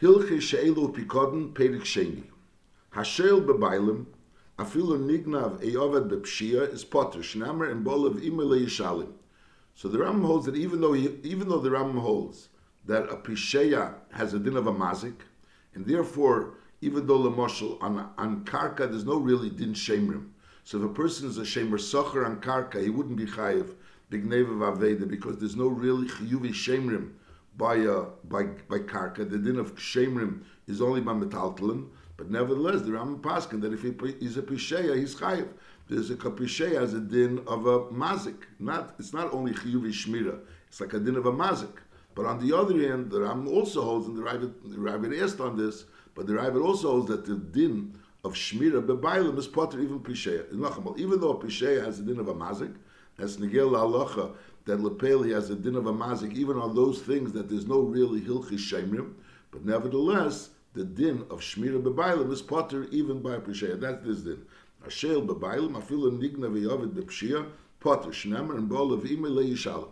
Hilche she'elu pikodin perik sheni. Hasheil bebailim, afilu nignav eyovad bepshia is potter, shnamer and bolav imele yishalim. So the Rambam holds that even though he, even though the Rambam holds that a pisheya has a din of a mazik, and therefore even though the moshel on on karka there's no really din shemrim. So if a person is a shemer socher on karka, he wouldn't be chayiv bigneva vaveda because there's no really chiyuvi shemrim by uh, by by karka. The din of shemrim is only by metaltalin. But nevertheless, the Rambam paskin that if he is a pisheya, he's chayiv. There's a kapisheya as a din of a mazik. Not it's not only chiyuvi shmira. It's like a din of a mazik. But on the other hand, the Rambam also holds, and the Ravid, the Ravid asked on this, but the Ravid also holds that the din of shmira bebailim is potter even pisheya. Even though a pisheya has a din of a mazik, as Nigel Halacha, that Lepeli has a din of a mazik, even on those things that there's no really hilchis shemrim, but nevertheless, the din of shmira bebailim is potter even by a pisheya. That's this din. Ashel bebailim, afilu nigna v'yovid bepshia, potter, shnemer, and bol of imele yishalim.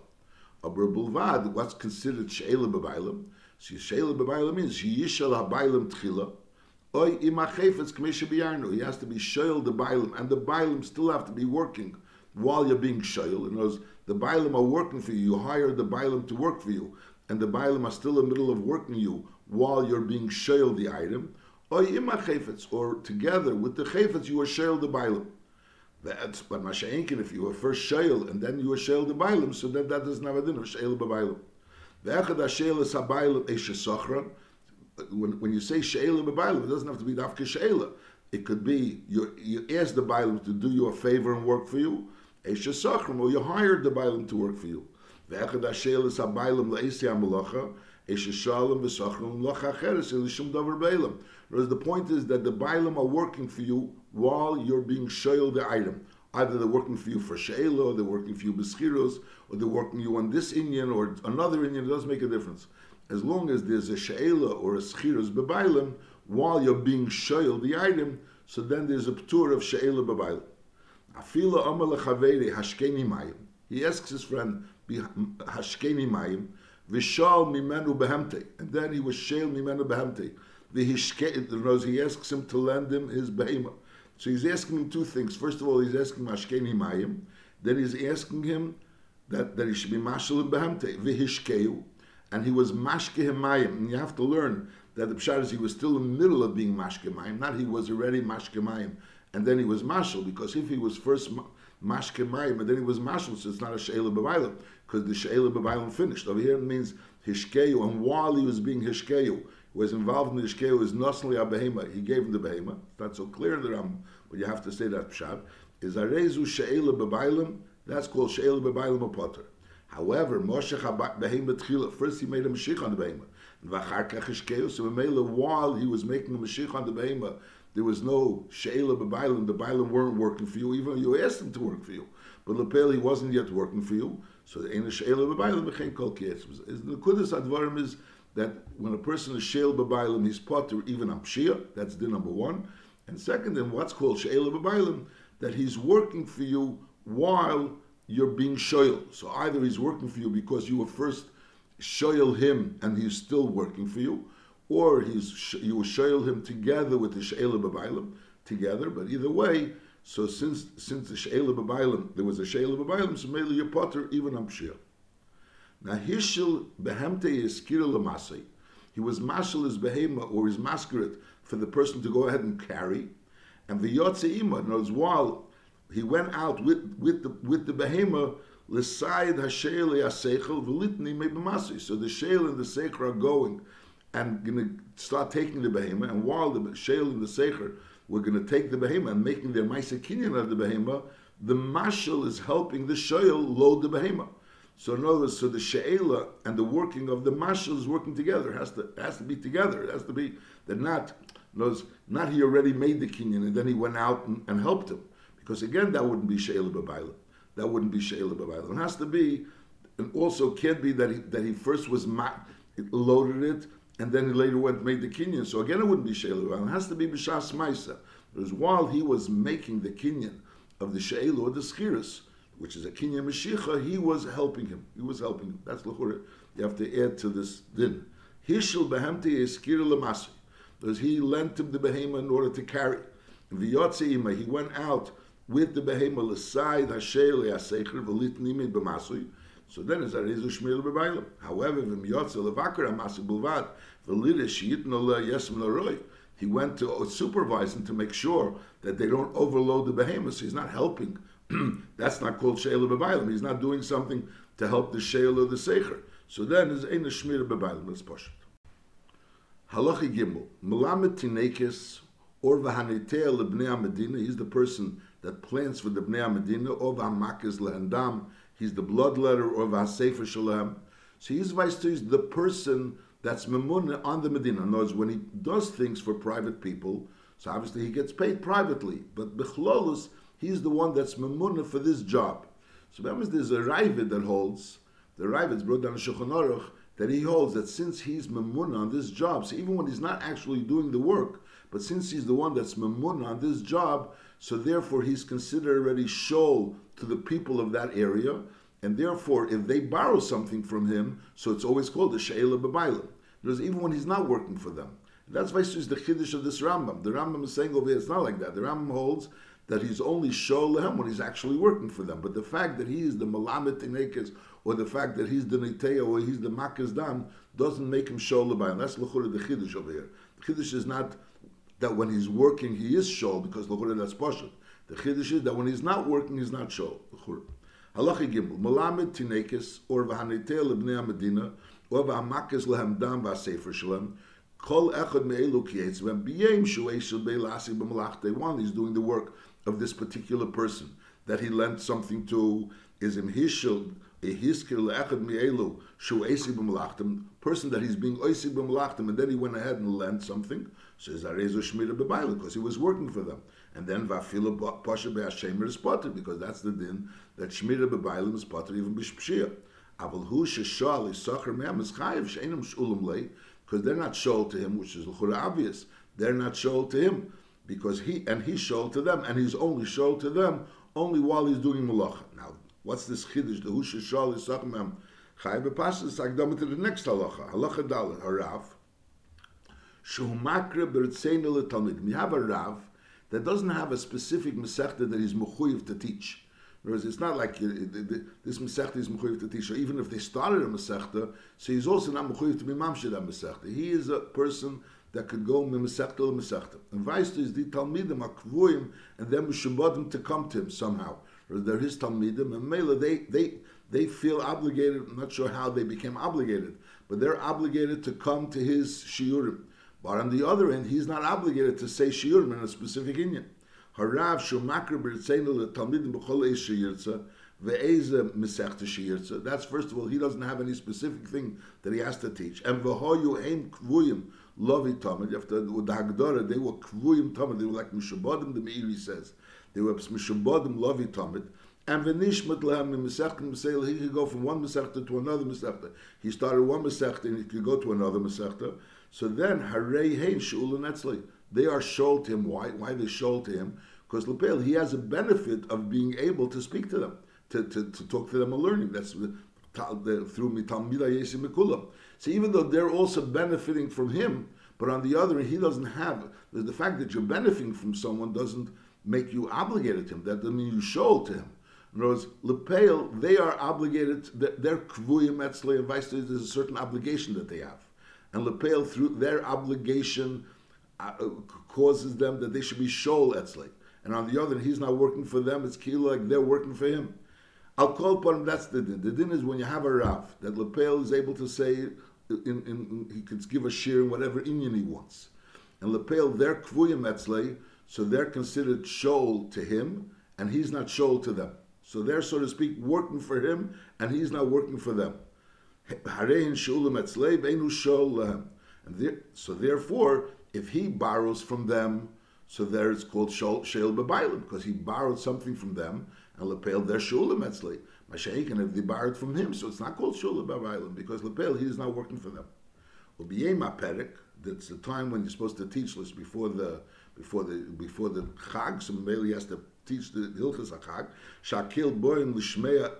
Aber bulvad, what's considered she'ela bebailim? So she'ela bebailim means yishal habailim tchila, Oy imachefetz k'misha b'yarnu. He has to be shoyel the bailim, and the bailim still have to be working while you're being shoyel. In other words, the bailim are working for you. You hire the bailim to work for you, and the bailim are still in the middle of working you while you're being shoyel the item. Or Oy imachefetz, or together with the chefetz, you are shoyel the bailim. That's but masha'inkin, if you were first shoyel and then you were shoyel the bailim, so then that doesn't have a din of shoyel b'bailim. Ve'echad ha'shoyel es ha'bailim eshe when, when you say she'ela b'bailim, it doesn't have to be dafka she'ela. It could be you, you ask the bailim to do you a favor and work for you, esha sachrim, or you hired the bailim to work for you. Ve'echad ha'she'ela is ha'bailim le'esi ha'melacha, davar bailim. Whereas the point is that the bailim are working for you while you're being she'el the item. Either they're working for you for she'ela, or they're working for you b'schiros, or they're working you on this inyan or another inyan, it doesn't make a difference as long as there's a she'ela or a schirus bebailim while you're being shoyel the item, so then there's a ptur of she'ela bebailim. Afila hashkeni mayim. He asks his friend hashkeni mayim v'shal mimenu behemte, and then he was she'el mimenu behemte. The hishke, he asks him to lend him his behema. So he's asking him two things. First of all, he's asking hashkeni mayim. Then he's asking him that, that he should be mashal behemte v'hishkeu and he was mashke mayim. And you have to learn that the pshat is he was still in the middle of being mashke mayim, not he was already mashke mayim, and then he was mashal, because if he was first mashke mayim and then he was mashal, so it's not a she'ela b'vaylam, because the she'ela b'vaylam finished. Over here it means hishkeyu, and while he was being hishkeyu, was involved in the hishkeyu, is nosli abehema, he gave him the behema. It's not so clear in the Ram, but you have to say that pshat. Is arezu she'ela b'vaylam, that's called she'ela b'vaylam potter. However, Moshe Behema Tchila, first he made a Mashiach on the Behema. So while he was making a Mashiach on the Behema, there was no Sheila B'Bailim, the Bailim weren't working for you, even though you asked them to work for you. But Lepel, he wasn't yet working for you, so the ain't a Sheila B'Bailim, Bechem Kol The Kudas Advarim is that when a person is Sheil B'Bailim, he's potter even on Pshia, that's the number one. And second, in what's called Sheila B'Bailim, that he's working for you while you're being shoyal. So either he's working for you because you were first shoyal him and he's still working for you, or he's you shoyal him together with the she'ela b'bailim together. But either way, so since since the she'ela b'bailim there was a she'ela b'bailim, so maybe you're potter even on pshir. Now hishil behemte is lamasei. He was mashal his behema or his masquerade for the person to go ahead and carry, and the yotze ima. knows while he went out with with the with the behema. So the sheil and the seicher are going and going to start taking the behema, and while the sheil and the seicher were going to take the behema and making their ma'asekinyan of the behema, the mashal is helping the sheil load the behema. So in other words, so the she'ela and the working of the mashal is working together. It has to has to be together. It has to be that not knows not he already made the kinyan and then he went out and, and helped him. Because again, that wouldn't be Sheila Babaila. That wouldn't be Sheila Babaila. It has to be, and also can't be that he, that he first was ma- loaded it and then he later went made the kinyan. So again, it wouldn't be Babaila. It has to be B'Shas Maisa. Because while he was making the kinyan of the Sheila or the Schiris, which is a kinyan Mashiach, he was helping him. He was helping him. That's Lechura. You have to add to this din. Hishel behemti eskir lemasi. Because he lent him the behemoth in order to carry. V'yotze he went out with the behemoth l'sai hashel yasecher v'lit b'masui. So then it's a rezu b'baylam. However, v'miyotze levakar hamasi bulvad v'lit shiyitno le yesem l'roi. He went to supervise them to make sure that they don't overload the behemoths. He's not helping. That's not called sheila b'baylam. He's not doing something to help the sheila or the secher. So then it's ein shmir b'baylam. Let's push it. Halachi Gimel, Melamed Tinekis, or Vahanitea Lebnei Medina, he's the person that plants for the Bnei Medina, or Vahamakis Lehendam, he's the bloodletter, or Vahasefer Shalem. So he's vice to the person that's Memunah on the Medina. In other words, when he does things for private people, so obviously he gets paid privately, but Bechlolus, he's the one that's Memunah for this job. So remember, there's a Ravid that holds, the Ravid's brought down Shulchan Aruch, that he holds that since he's mamun on this job, so even when he's not actually doing the work, but since he's the one that's mamun on this job, so therefore he's considered already shol to the people of that area, and therefore if they borrow something from him, so it's always called the she'ela b'bailim. Because even when he's not working for them. That's why it's the chiddush of this Rambam. The Rambam is saying over here, it's not like that. The Rambam holds that he's only shol when he's actually working for them. But the fact that he is the malamet inekes or the fact that he's the Neteya or he's the Makkah's Dam doesn't make him Shol Lebayim. That's Lechura the Chiddush over here. The Chiddush is not that when he's working he is Shol because Lechura that's Pashat. The Chiddush is that when he's not working he's not Shol. Lechura. Halacha Gimel. Malamed Tinekes or V'haneteya Lebnei Medina or V'hamakes Lehem Dam V'asefer Shalem Kol Echad Me'elu Kietz V'biyem Shuei Shel Be'lasi B'malach One he's doing the work of this particular person that he lent something to is him hishel person that he's being oisig b'malachtim, and then he went ahead and lent something, says arezu shmira b'bayla, because he was working for them. And then vafila pasha be'ashemer is potter, because that's the din, that shmira b'bayla is potter even b'shpshia. Aval hu sheshal yisacher me'am is chayiv she'enim sh'ulam lei, because they're not shol to him, which is l'chura obvious. They're not shol to him, because he, and he's shol to them, and he's only shol to them only while he's doing malacha. Now, What's this chiddush? The husha shal is about chay bepasas agdama to the next halacha. Halacha dalet harav. Shumakre bertzeinu letalmid. We have a rav that doesn't have a specific mesechta that he's mechuyev to teach. Whereas it's not like uh, this mesechta is mechuyev to teach. Or even if they started a mesechta, so he's also not mechuyev to be mamshid that. He is a person that could go memesechta to mesechta. And vice is the talmidim akvuim and then mishabodim to come to him somehow or they're his talmidim, and Mela, they, they, they feel obligated, I'm not sure how they became obligated, but they're obligated to come to his shiurim. But on the other end, he's not obligated to say shiurim in a specific inyan. Harav shumakr b'ritzeinu le'talmidim b'chol eish shiyirtza, ve'eze mesechta shiyirtza. That's first of all, he doesn't have any specific thing that he has to teach. And v'hoyu ein kvuyim lovi tamid. After the Hagdara, they were kvuyim tamid. They were like mishabodim, the Meiri says. They were mishabodim lovi tamid. And v'nishmat lehem in Masechta Masel, he could go from one Masechta to another Masechta. He started one Masechta and he could go to another Masechta. So then, Harei Hein Shul and they are shol to him. Why? Why they shol to him? Because Lepel, he has a benefit of being able to speak to them, to, to, to talk to them and learning. That's the, through mitamida yesim mikulam. So even though they're also benefiting from him, but on the other hand, he doesn't have the fact that you're benefiting from someone doesn't make you obligated to him. That doesn't mean you show to him. In other words, Lepel, they are obligated, their kvuyim etzle and vice there's a certain obligation that they have. And Lepel, through their obligation, uh, causes them that they should be shol etzle. And on the other hand, he's not working for them, it's kilo like they're working for him. I'll call upon him, that's the din. The din is when you have a Rav, that Lepel is able to say, in, in, he could give a share in whatever inyan he wants. And Lepel, their kvuyim etzle, so they're considered shol to him, and he's not shol to them. So they're, so to speak, working for him, and he's not working for them. And so therefore, if he borrows from them, so there it's called shol b'bailim, because he borrowed something from them, and lepel they're shulim etzlei. Mashaykin, if they from him, so it's not called shul b'bailim, because lepel he is not working for them. Ubiyema perik, that's the time when you're supposed to teach this before the before the before the chag, so he has to teach the Hilchas HaChag, Shakil Boim Lishmeya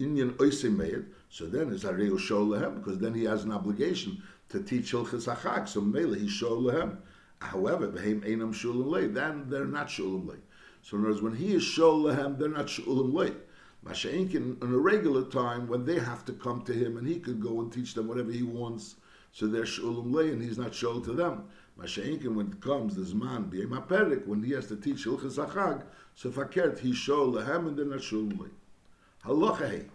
Inyan Oisemeir, so then it's a real show lehem, because then he has an obligation to teach Hilchas Achag. So Mele, he showed lehem. However, Behem Einam Shulim Lei, then they're not Shulim Lei. So in other words, when he is Shol Lehem, they're not Shulim Lei. Masha'inkin, in a regular time, when they have to come to him and he could go and teach them whatever he wants, so they're Shulim Lei and he's not Shol to them. Masha'inkin, when it comes, this man, B'yem HaPerik, when he has to teach Hilchas Achag, so Fakert, he's Shol Lehem and they're not Shulim Lei. Halacha Hei,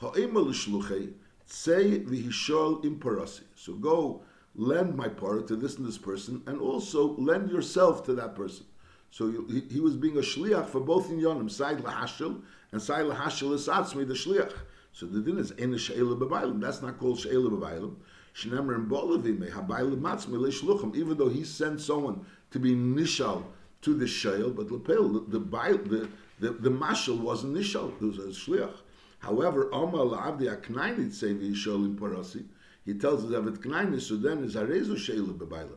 Ha'ima L'shluchei, Tzei V'hishol Im Parasi. So go lend my part to this and this person, and also lend yourself to that person. So he, he, was being a shliach for both in yonim, side lahashil and side lahashil is atzmi the shliach. So the din is in she'ela b'bailim. That's not called she'ela b'bailim. Shnemer and bolavime habaylim matzmi leishluchim. Even though he sent someone to be nishal to the she'el, but lepel the the the the, mashal wasn't nishal. It was a shliach. However, Omar la'avdi aknainit say v'yishol in parasi. He tells us Evet Knainis, so then is Harezu Sheila Bebaila.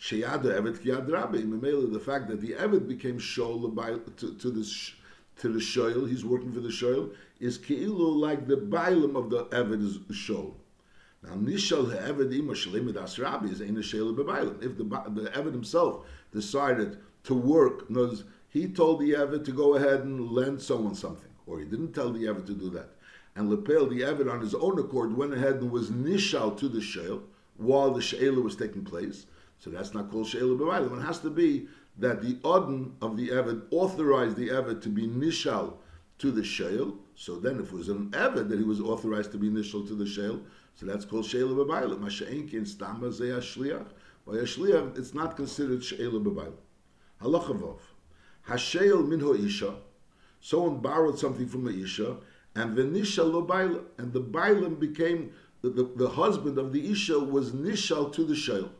Sheyada Evet the fact that the Evet became Shol to, to the to the Shoil, he's working for the Shoil, is Keilu like the Bailam of the Evet is Shol. Now, Nishal Ha'eved Ima Shalimid As Rabbi is Eina Sheila Bebailam. If the, the Evet himself decided to work, knows he told the Evet to go ahead and lend someone something, or he didn't tell the Evet to do that and Lepel, the Evid, on his own accord, went ahead and was nishal to the Sheil while the Sheila was taking place. So that's not called Sheila B'Mailim. It has to be that the Odin of the Evid authorized the Evid to be nishal to the Sheil. So then, if it was an Evid that he was authorized to be nishal to the Sheil, so that's called Sheila B'Mailim. Masha'inkin stamba zeh shliach. By a shliach, it's not considered Sheila B'Mailim. Halachavov. Hasheil min isha. Someone borrowed something from a Isha, and lo baila, and the bailam became the, the, the, husband of the isha was nishal to the shail.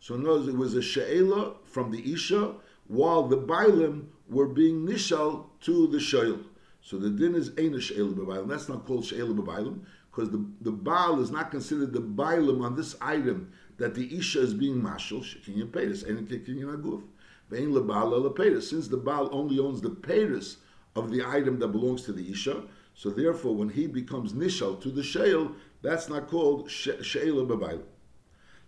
So in it was a she'ela from the isha, while the bailam were being nishal to the shail. So the din is ain't a she'ela b'bailam. That's not called she'ela b'bailam because the, the baal is not considered the bailam on this item that the isha is being mashal. Shekin peiris, ain't kicking aguf. Vein lebal peiris. Since the baal only owns the peiris of the item that belongs to the isha, so therefore, when he becomes nishal to the sheil, that's not called sheila b'bayil.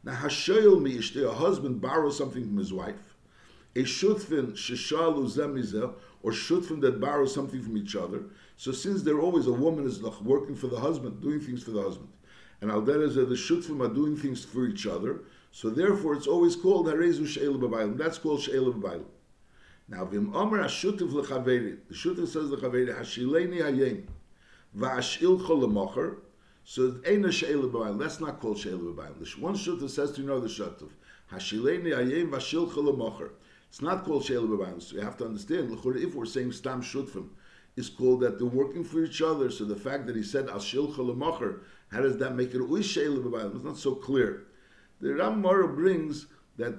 Now, hasheil mi'ishte, a husband borrows something from his wife, a shutfin sheshalu zemizel, or shutfin that borrow something from each other. So since they're always a woman is working for the husband, doing things for the husband, and alderez the shutfim are doing things for each other, so therefore it's always called harezu sheila b'bayil. That's called sheila b'bayil. Now, vim omer hashutif lechaveri, the shutif says lechaveri hashileni hayem. Vashil cholamocher. So ain't a. That's not called sheila b'bayim. The one shutuf says to another shutuf. Hashileni ayim vashil cholamocher. It's not called sheila b'bayim. So you have to understand. If we're saying stam shutfim, is called that they're working for each other. So the fact that he said ashil cholamocher, how does that make it uish sheila b'bayim? It's not so clear. The Ram brings that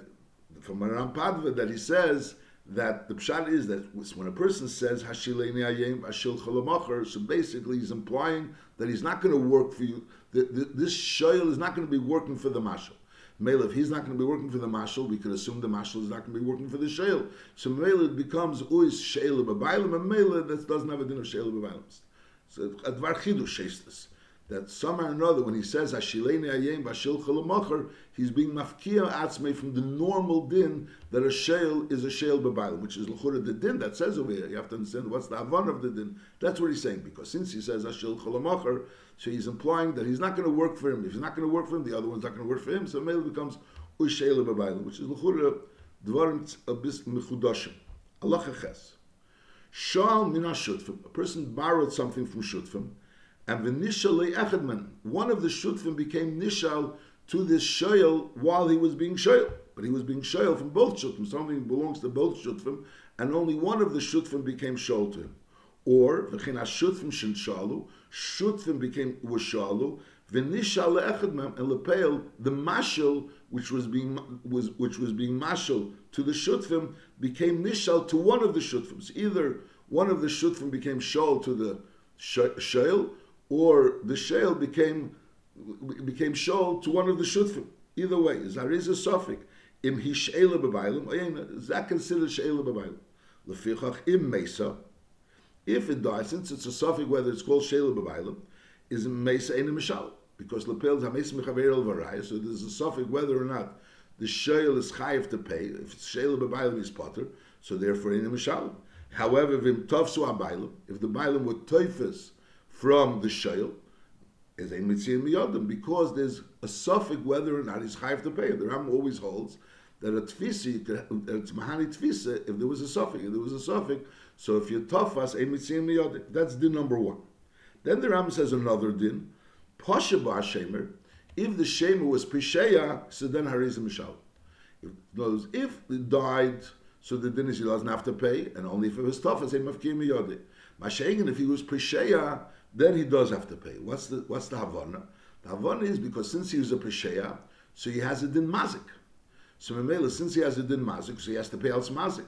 from Ram Padva that he says that the pshat is that when a person says Hashileni Ayem Ashil Cholamacher, so basically he's implying that he's not going to work for you. The, this shayl is not going to be working for the mashal. Mele, if he's not going to be working for the mashal, we could assume the mashal is not going to be working for the shayl. So mele it becomes uis shayl b'bailim, and mele that doesn't have a din of shayl b'bailim. So advar chidush this that somehow or another, when he says Hashileni Ayem Bashil Chalamacher, he's being mafkia atzme from the normal din that a shale is a shale b'bayim, which is l'chura the din that says over here. You have to understand what's the avon of the din. That's what he's saying because since he says Hashil Chalamacher, so he's implying that he's not going to work for him. If he's not going to work for him, the other one's not going to work for him. So male becomes u'shale b'bayim, which is l'chura dvarim abis mechudashim. Allah ches. Shal min A person borrowed something from shutfim and the nishal echadman, one of the shutfim became nishal to this shoyel while he was being shoyel. But he was being shoyel from both shutfim. Something belongs to both shutfim, and only one of the shutfim became shol to him. Or v'chin shutfim shin shalu, shutfim became was shalu. V'nishal and lepeil the mashal which was being was which was being mashal to the shutfim became nishal to one of the shutfims. Either one of the shutfim became shol to the shoyel or the shale became became shol to one of the shutfim. Either way, zariz a suffix. Im hi sheila b'baylim, is oh, that considered sheila b'baylim? Lefichach im mesa, if it dies, since it's a suffix whether it's called sheila b'baylim, is mesa in a mishal. because lepel is hames mechaver el varaya, so there's a suffix whether or not the shayl is chayiv to pay. If it's shayl b'baylim is potter, so therefore in mishal. However, if the baylim were toifus from the shayl, is a mitzvah miyodim because there's a suffix whether or not he's chayiv to pay. The Ram always holds that a tfisi, it's mahani tfisa if there was a suffix. If there was a suffix, so if you tofas a mitzvah miyodim, that's din number one. Then the Ram says another din, pasha shemer. If the shemer was pisheya, so then harizim mishal. If, words, if it died, so the din is he doesn't have to pay, and only if it was tough, as a mafkim miyodi. Mashengen, if he was pisheya, then he does have to pay. What's the what's the havana? The havana is because since he was a pisheya, so he has a din mazik. So Memela, since he has a din mazik, so he has to pay else mazik.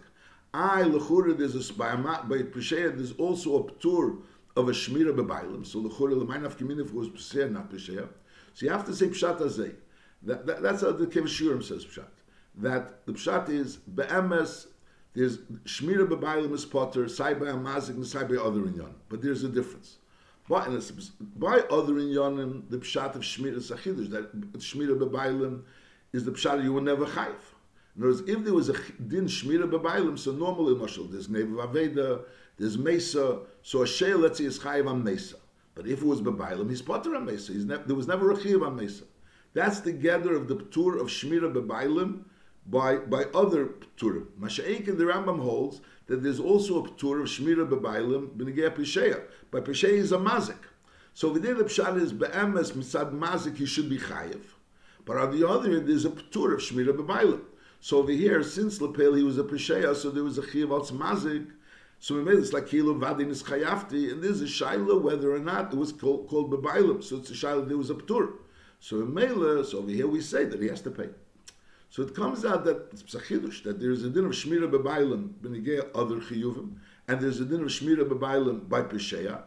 I lechura there's a by by pisheya there's also a ptur of a shmira bebailim. So lechura lemainaf kimin if it was pisheya not pisheya. So you have to say pshat azay. That, that, that's how the Kev says pshat. That the pshat is be'emes there's shmira bebailim is potter, sai mazik and sai by other inyan. But there's a difference. By, other inyanim, the pshat of shmira sachidush that shmira bebailim is the pshat you will never chayv. In other words, if there was a din shmira bebailim, so normally, mashal, there's never aveda, there's mesa, so a shayl, let's say, is chayv on mesa. But if it was bebailim, he's potter on mesa. Ne- there was never a chayv on mesa. That's the gather of the tour of shmira bebailim by by other pturim. Masha'ik and the Rambam holds that there's also a tour of shmira bebailim b'negei pisheya. But pisheya is a mazik. So within the pshat is be'emes mitzad mazik he should be chayiv. But on the other hand, there's a tour of shmira bebailim. So over here, since Lepel he was a pisheya, so there was a chiyav al mazik. So we made it's like kilo vadin is chayafti, and there's a shaila whether or not it was called, called bebailim. So it's a shaila there was a ptur. So in Mela, so over here we say that he has to pay. So it comes out that it's that there is a din of shmira bebailim benigay other chiyuvim, and there's a din of shmira bebailim by pesheya,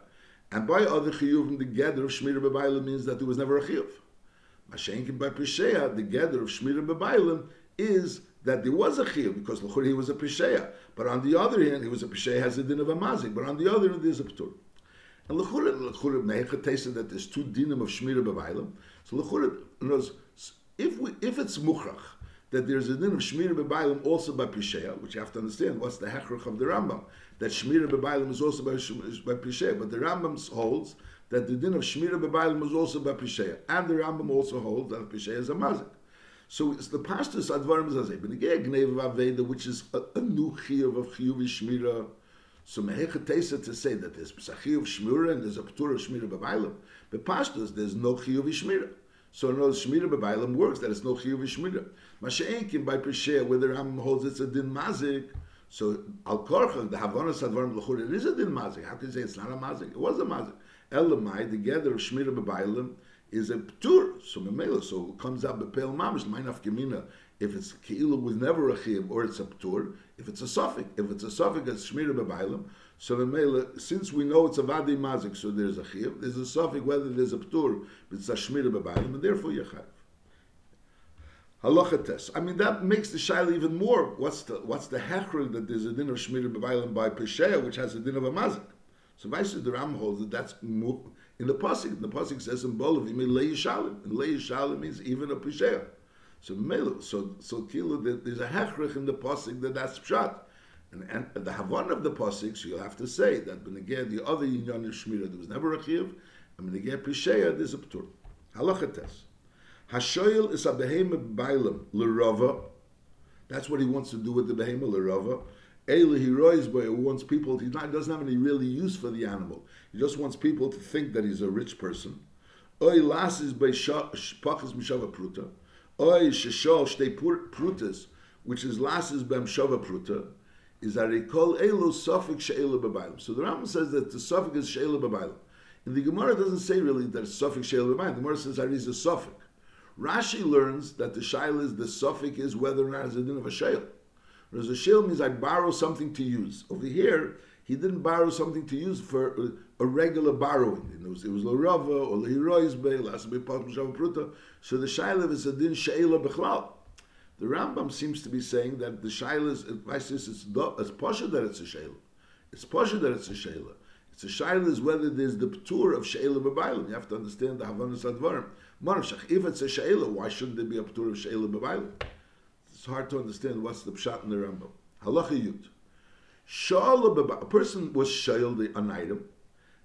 and by other chiyuvim the gather of shmira bebailim means that there was never a chiyuv. Mashenkin by pesheya, the gather of shmira bebailim is that there was a chiyuv because l'chur he was a pesheya, but on the other hand he was a pesheya has a din of a mazik, but on the other hand there's a ptur. And l'chur l'chur neichet that there's two dinim of shmira bebailim. So l'chur if we if it's muchrach that there's a din of Shmira B'Bailim also by Pisheya, which you have to understand, what's the hechrach of the Rambam? That Shmira B'Bailim is also by, by but the Rambam holds that the din of Shmira B'Bailim is also by Pisheya, and the Rambam also holds that Pisheya is a mazik. So it's the pastor's advarim zazeh, again, Gnev Aveda, which is a, a new chiyuv of chiyuv Shmira, so mehechatesa to say that there's a chiyuv Shmira and there's a ptur of Shmira B'Bailim, but pastors, there's no chiyuv Shmira. So no Shmira B'Bailim works, that it's no chiyuv Shmira. Masha'enkim by Pesheya, where the Ram holds it's a din mazik, so al korcha the Havana Sadvarim l'chur it is a din mazik. How can you say it's not a mazik? It was a mazik. Elamai, the gather of Shmira B'Bailim, is a ptur. So memela, so it comes out bepel mamish ma'inaf gemina. If it's keilu with never a chiyuv or it's a ptur, if it's a suffix, if it's a suffix, it's Shmira B'Bailim. So the memela, since we know it's a vadi mazik, so there's a chiyuv. There's a suffix whether there's a ptur, but it's a Shmira B'Bailim, and therefore have. Halachates. I mean, that makes the shaila even more. What's the what's the hechra that there's a din of shmira b'vaylim by pesheya, which has a din of a mazik? So Vaisa the Ram holds that that's in the pasuk. The pasuk says in Bolav, you mean yishalim, and lei yishalim means even a pesheya. So mele, so so kilo, there's a hechrich in the pasuk that that's pshat. And, and the havan of the pasuk, so you'll have to say that again the other yinyan of shmira there was never a chiv, and when again pesheya there's a ptur. Halachates. Hashoyel is a behema bailam l'rava. That's what he wants to do with the behema l'rava. Eile he rois by wants people. He doesn't have any really use for the animal. He just wants people to think that he's a rich person. Oy lasis by pachas mishava pruta. Oy sheshol shtei prutas, which is lasis bem shava pruta, is a recall elu suffix. So the Rambam says that the suffix is she'elu b'bailam. And the Gemara doesn't say really that it's suffix she'elu b'bailam. The Gemara says that is a suffix. Rashi learns that the shail is the suffix is whether or not it's a din of a shail. Whereas a shail means I borrow something to use. Over here, he didn't borrow something to use for a, regular borrowing. It was, it was l'rava or l'hiroizbe, l'asabei pachim pruta. So the shail is a din shaila bechlal. The Rambam seems to be saying that the shaila is, it's, it's, it's posha that it's a shaila. It's posha that it's a shaila. So shaila is whether there's the ptur of sheila b'bailim. You have to understand the havanas advarim. If it's a sheila, why shouldn't there be a ptur of sheila b'bailim? It's hard to understand what's the pshat in the Rambam. Halacha yud. A person was shailed an item,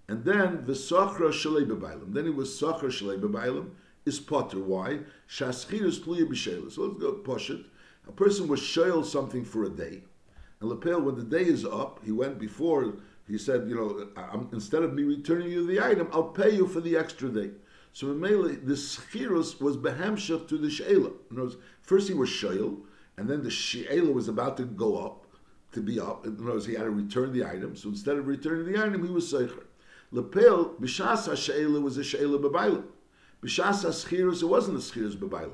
and then the sachra shalei b'bailim. Then he was sachra shalei b'bailim is potter. Why? Shaschirus tluya b'sheila. So let's go push it. A person was shailed something for a day, and lapel when the day is up, he went before. He said, you know, instead of me returning you the item, I'll pay you for the extra day. So mainly the schirus was behemshach to the sheila. In other words, first he was shail, and then the sheila was about to go up, to be up. In other words, he had to return the item. So instead of returning the item, he was seicher. Lepel b'shas sheila was a sheila b'bailim. B'shas schirus it wasn't a schirus. But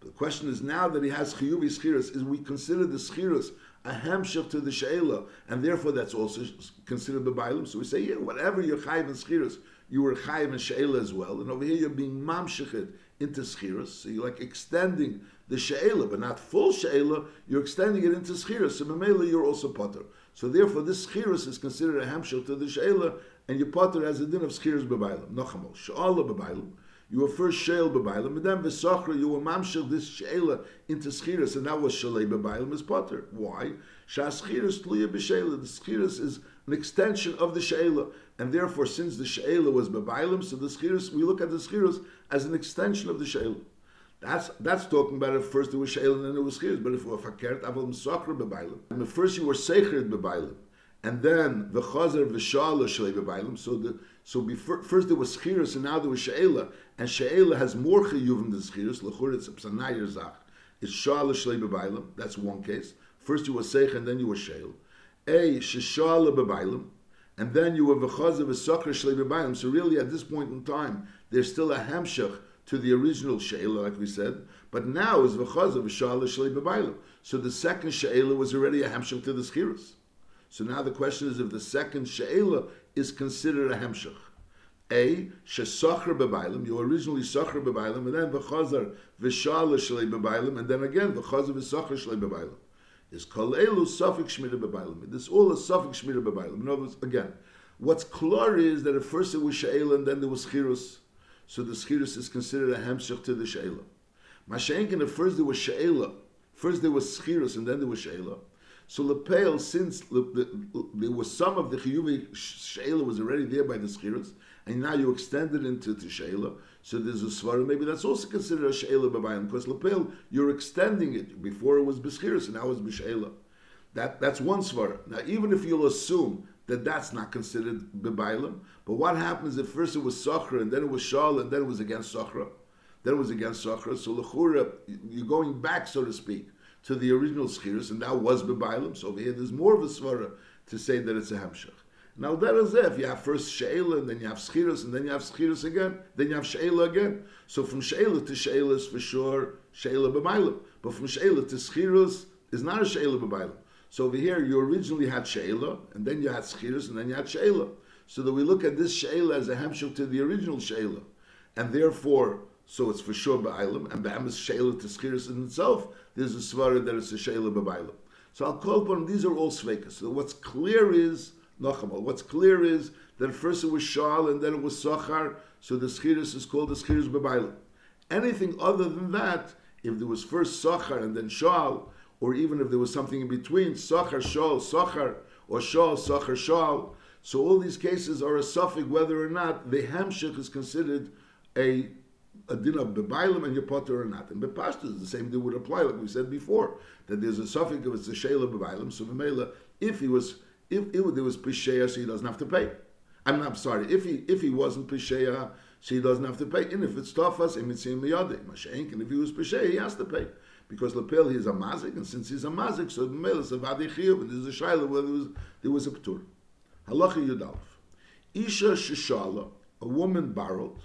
the question is now that he has chiyuvi schirus, is we consider the schirus a hamshach to the sheila, and therefore that's also considered b'bailim. So we say, yeah, whatever you're chayiv in schirus, you were chayiv in sheila as well. And over here you're being mamshechet into schirus, so you're like extending the sheila, but not full sheila. You're extending it into schirus. So memela you're also potter. So therefore this schirus is considered a hamshach to the sheila, and your potter has a din of schirus b'bailim. Nochamo she'ala b'bailim. You were first sheil b'bailim, and then v'sochra you were mamshel this sheila into schiras, and that was shalei b'bailim is potter. Why? Shas schiras tluya b'sheila. The schiras is an extension of the sheila, and therefore, since the sheila was b'bailim, so the schiras we look at the schiras as an extension of the sheila. That's that's talking about if first it was sheila and then it was schiras. But if it was fakert aval m'sochra b'bailim, and first you were seichert b'bailim, and then the chazer v'shala shalei b'bailim. So the so before, first there was schiras and now there was sheila, and sheila has more chiyuvim than schiras. Lechur it's psanayir zach. It's shala shalei b'bailim. That's one case. First you were seich and then you were sheil. A sheshala b'bailim, and then you were v'chazer v'sakra shalei b'bailim. So really at this point in time, there's still a hamshach to the original sheila, like we said, but now is v'chazer v'shala shalei b'bailim. So the second sheila was already a hamshach to the schiras. So now the question is if the second she'ela is considered a hemshach. A, she'socher bebailim, you originally socher bebailim, and then v'chazar v'shala shalei bebailim, and then again v'chazar v'socher shalei bebailim. Is kol elu sofik shmira bebailim. This all is sofik shmira bebailim. In other words, again, what's clear is that at first it was she'ela and then there was chirus, so the chirus is considered a hemshach to the she'ela. Mashenkin, at first there was she'ela, first there was chirus and then there was she'ela. So lepel, since the, the, there was some of the chiyuvi sheila was already there by the schiras, and now you extend it into the sheila, so there's a svara. Maybe that's also considered a sheila b'bayim because lepel you're extending it. Before it was b'schiras, and now it's b'sheila. That that's one svara. Now even if you'll assume that that's not considered b'bayim, but what happens if first it was sachra and then it was shal and then it was against sachra, then it was against sachra. So lechura, you're going back, so to speak to the original schiras, and that was bebailim. So over here, there's more of a svara to say that it's a hamshach. Now that is if you have first sheila, and then you have schiras, and then you have schiras again, then you have sheila again. So from sheila to sheila is for sure sheila bebailim, but from sheila to schiras is not a sheila bebailim. So over here, you originally had sheila, and then you had schiras, and then you had sheila. So that we look at this sheila as a hamshach to the original sheila, and therefore so it's for sure ba'ailim, and ba'am is sheila to schiris in itself, there's a svara that it's a sheila ba'ailim. So I'll call upon these are all sveikas. So what's clear is, Nachamal, what's clear is that first it was shal and then it was sachar, so the schiris is called the schiris ba'ailim. Anything other than that, if there was first sachar and then shal, or even if there was something in between, sachar, shal, sachar, or shal, sachar, shal, so all these cases are a suffix whether or not the hamshich is considered a a din of bebailim and your potter or not. And bepashtas, the same thing would apply, like we said before, that there's a suffix of it's a shayla bebailim. So b'meila, if he was, if, if there was pisheya, so he doesn't have to pay. I'm not sorry. If he if he wasn't pisheya, so he doesn't have to pay. And if it's tafas, emitzim miyade, mashenk. And if he was pisheya, he has to pay because lapel he's a mazik, and since he's a mazik, so b'meila is a vadi chiyuv, and there's a shayla where there was there was a ptur. Halacha yudalf. Isha shishala, a woman borrowed.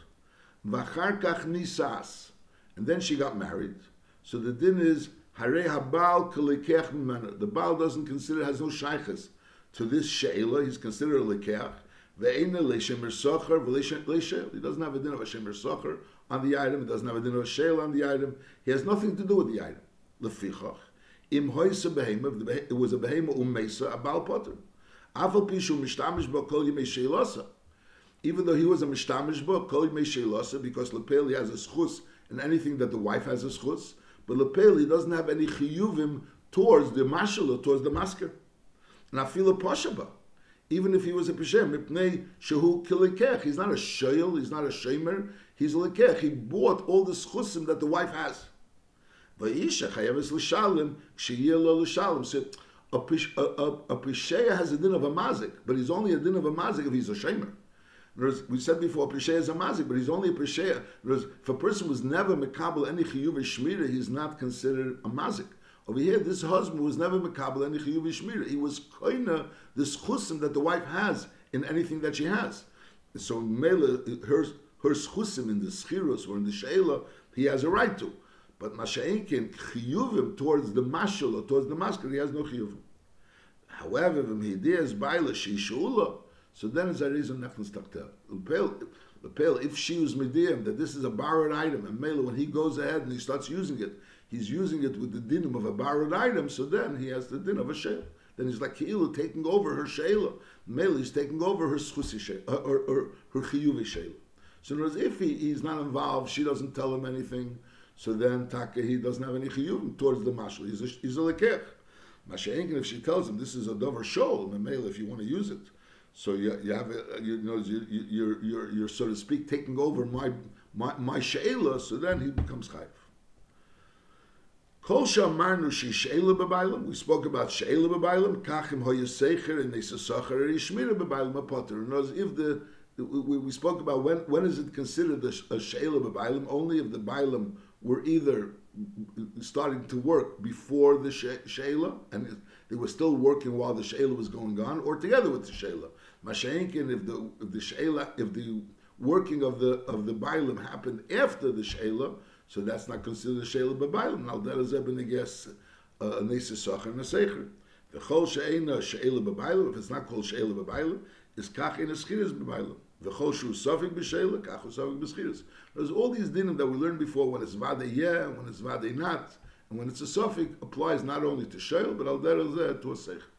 Vacharkach nisas. And then she got married. So the din is, Hare habal kalikech mimena. The Baal doesn't consider, has no shaykhs to this she'ela. He's considered a lekech. Ve'ena le'shemer socher, ve'le'shel. He doesn't have a din of a shemer socher on the item. He doesn't have a din of a she'el on the item. He has nothing to do with the item. Lefichach. Im hoysa behema, it was a behema ummesa, a Baal potter. Afal mishtamish bo kol yimei sheilasa. Even though he was a mishtamish bo kol yimei sheilasa, because lepel he has a schus and anything that the wife has a schus, but lepel he doesn't have any chiyuvim towards the mashal towards the masker. And afila poshaba. Even if he was a peshem, mipnei shehu kilikech, he's not a shoyel, he's not a shemer, he's a lekech. He bought all the schusim that the wife has. Vayisha chayavis l'shalim, k'shiyeh lo l'shalim. So a, a, a, a has a din of a mazik, but he's only a din of a mazik if he's a shemer. Words, we said before, Pesheya is a mazik, but he's only a Pesheya. Words, if a person was never Mekabel any Chiyuv Shmira, he's not considered a mazik. Over here, this husband was never Mekabel any Chiyuv Shmira. He was koina this schusim that the wife has in anything that she has. So Mela, her, her schusim in the schirus or in the sheila, he has a right to. But Masha'inkin, chiyuvim towards the mashal or towards the masker, he has no chiyuvim. However, if he is baila shishula, so then it's a reason nefnus taktel. Lepel, if she was mediyim, that this is a borrowed item, and Mela, when he goes ahead and he starts using it, he's using it with the dinim of a borrowed item, so then he has the din of a shayla. Then he's like Ki'ilu taking over her shayla. Mela is taking over her schusi shayla, uh, or, or, her chiyuvi shayla. So in other words, if he, he's not involved, she doesn't tell him anything, so then Taka, he doesn't have any chiyuvim towards the mashal. He's a, he's a lekech. Masha'enkin, if she tells him this is a dover shol, memela, if you want to use it, so you, you have you know you, you're you're you're so to speak taking over my my my sheila, so then he becomes chayv. Kol shamarnu she sheila bebailim. We spoke about sheila bebailim. Kachim hoyasecher and nesasacher or yishmira bebailim a potter. And if the we, we spoke about when when is it considered a, a sheila bebailim? Only if the bailim were either starting to work before the sheila and they were still working while the sheila was going on, or together with the sheila. Mashenkin, if the if the sheila if the working of the of the bailim happened after the sheila so that's not considered a shayla b'bailim. Now that is eben guess uh, a nesesach and a secher. The chol she'ena shayla b'bailim, if it's not called shayla b'bailim, is kach in a schiris b'bailim. The chol shu sofik b'shayla, kach sofik b'schiris. There's all these dinim that we learned before when it's vade yeah, when it's vade not, and when it's a sofik applies not only to shayla but al der to a secher.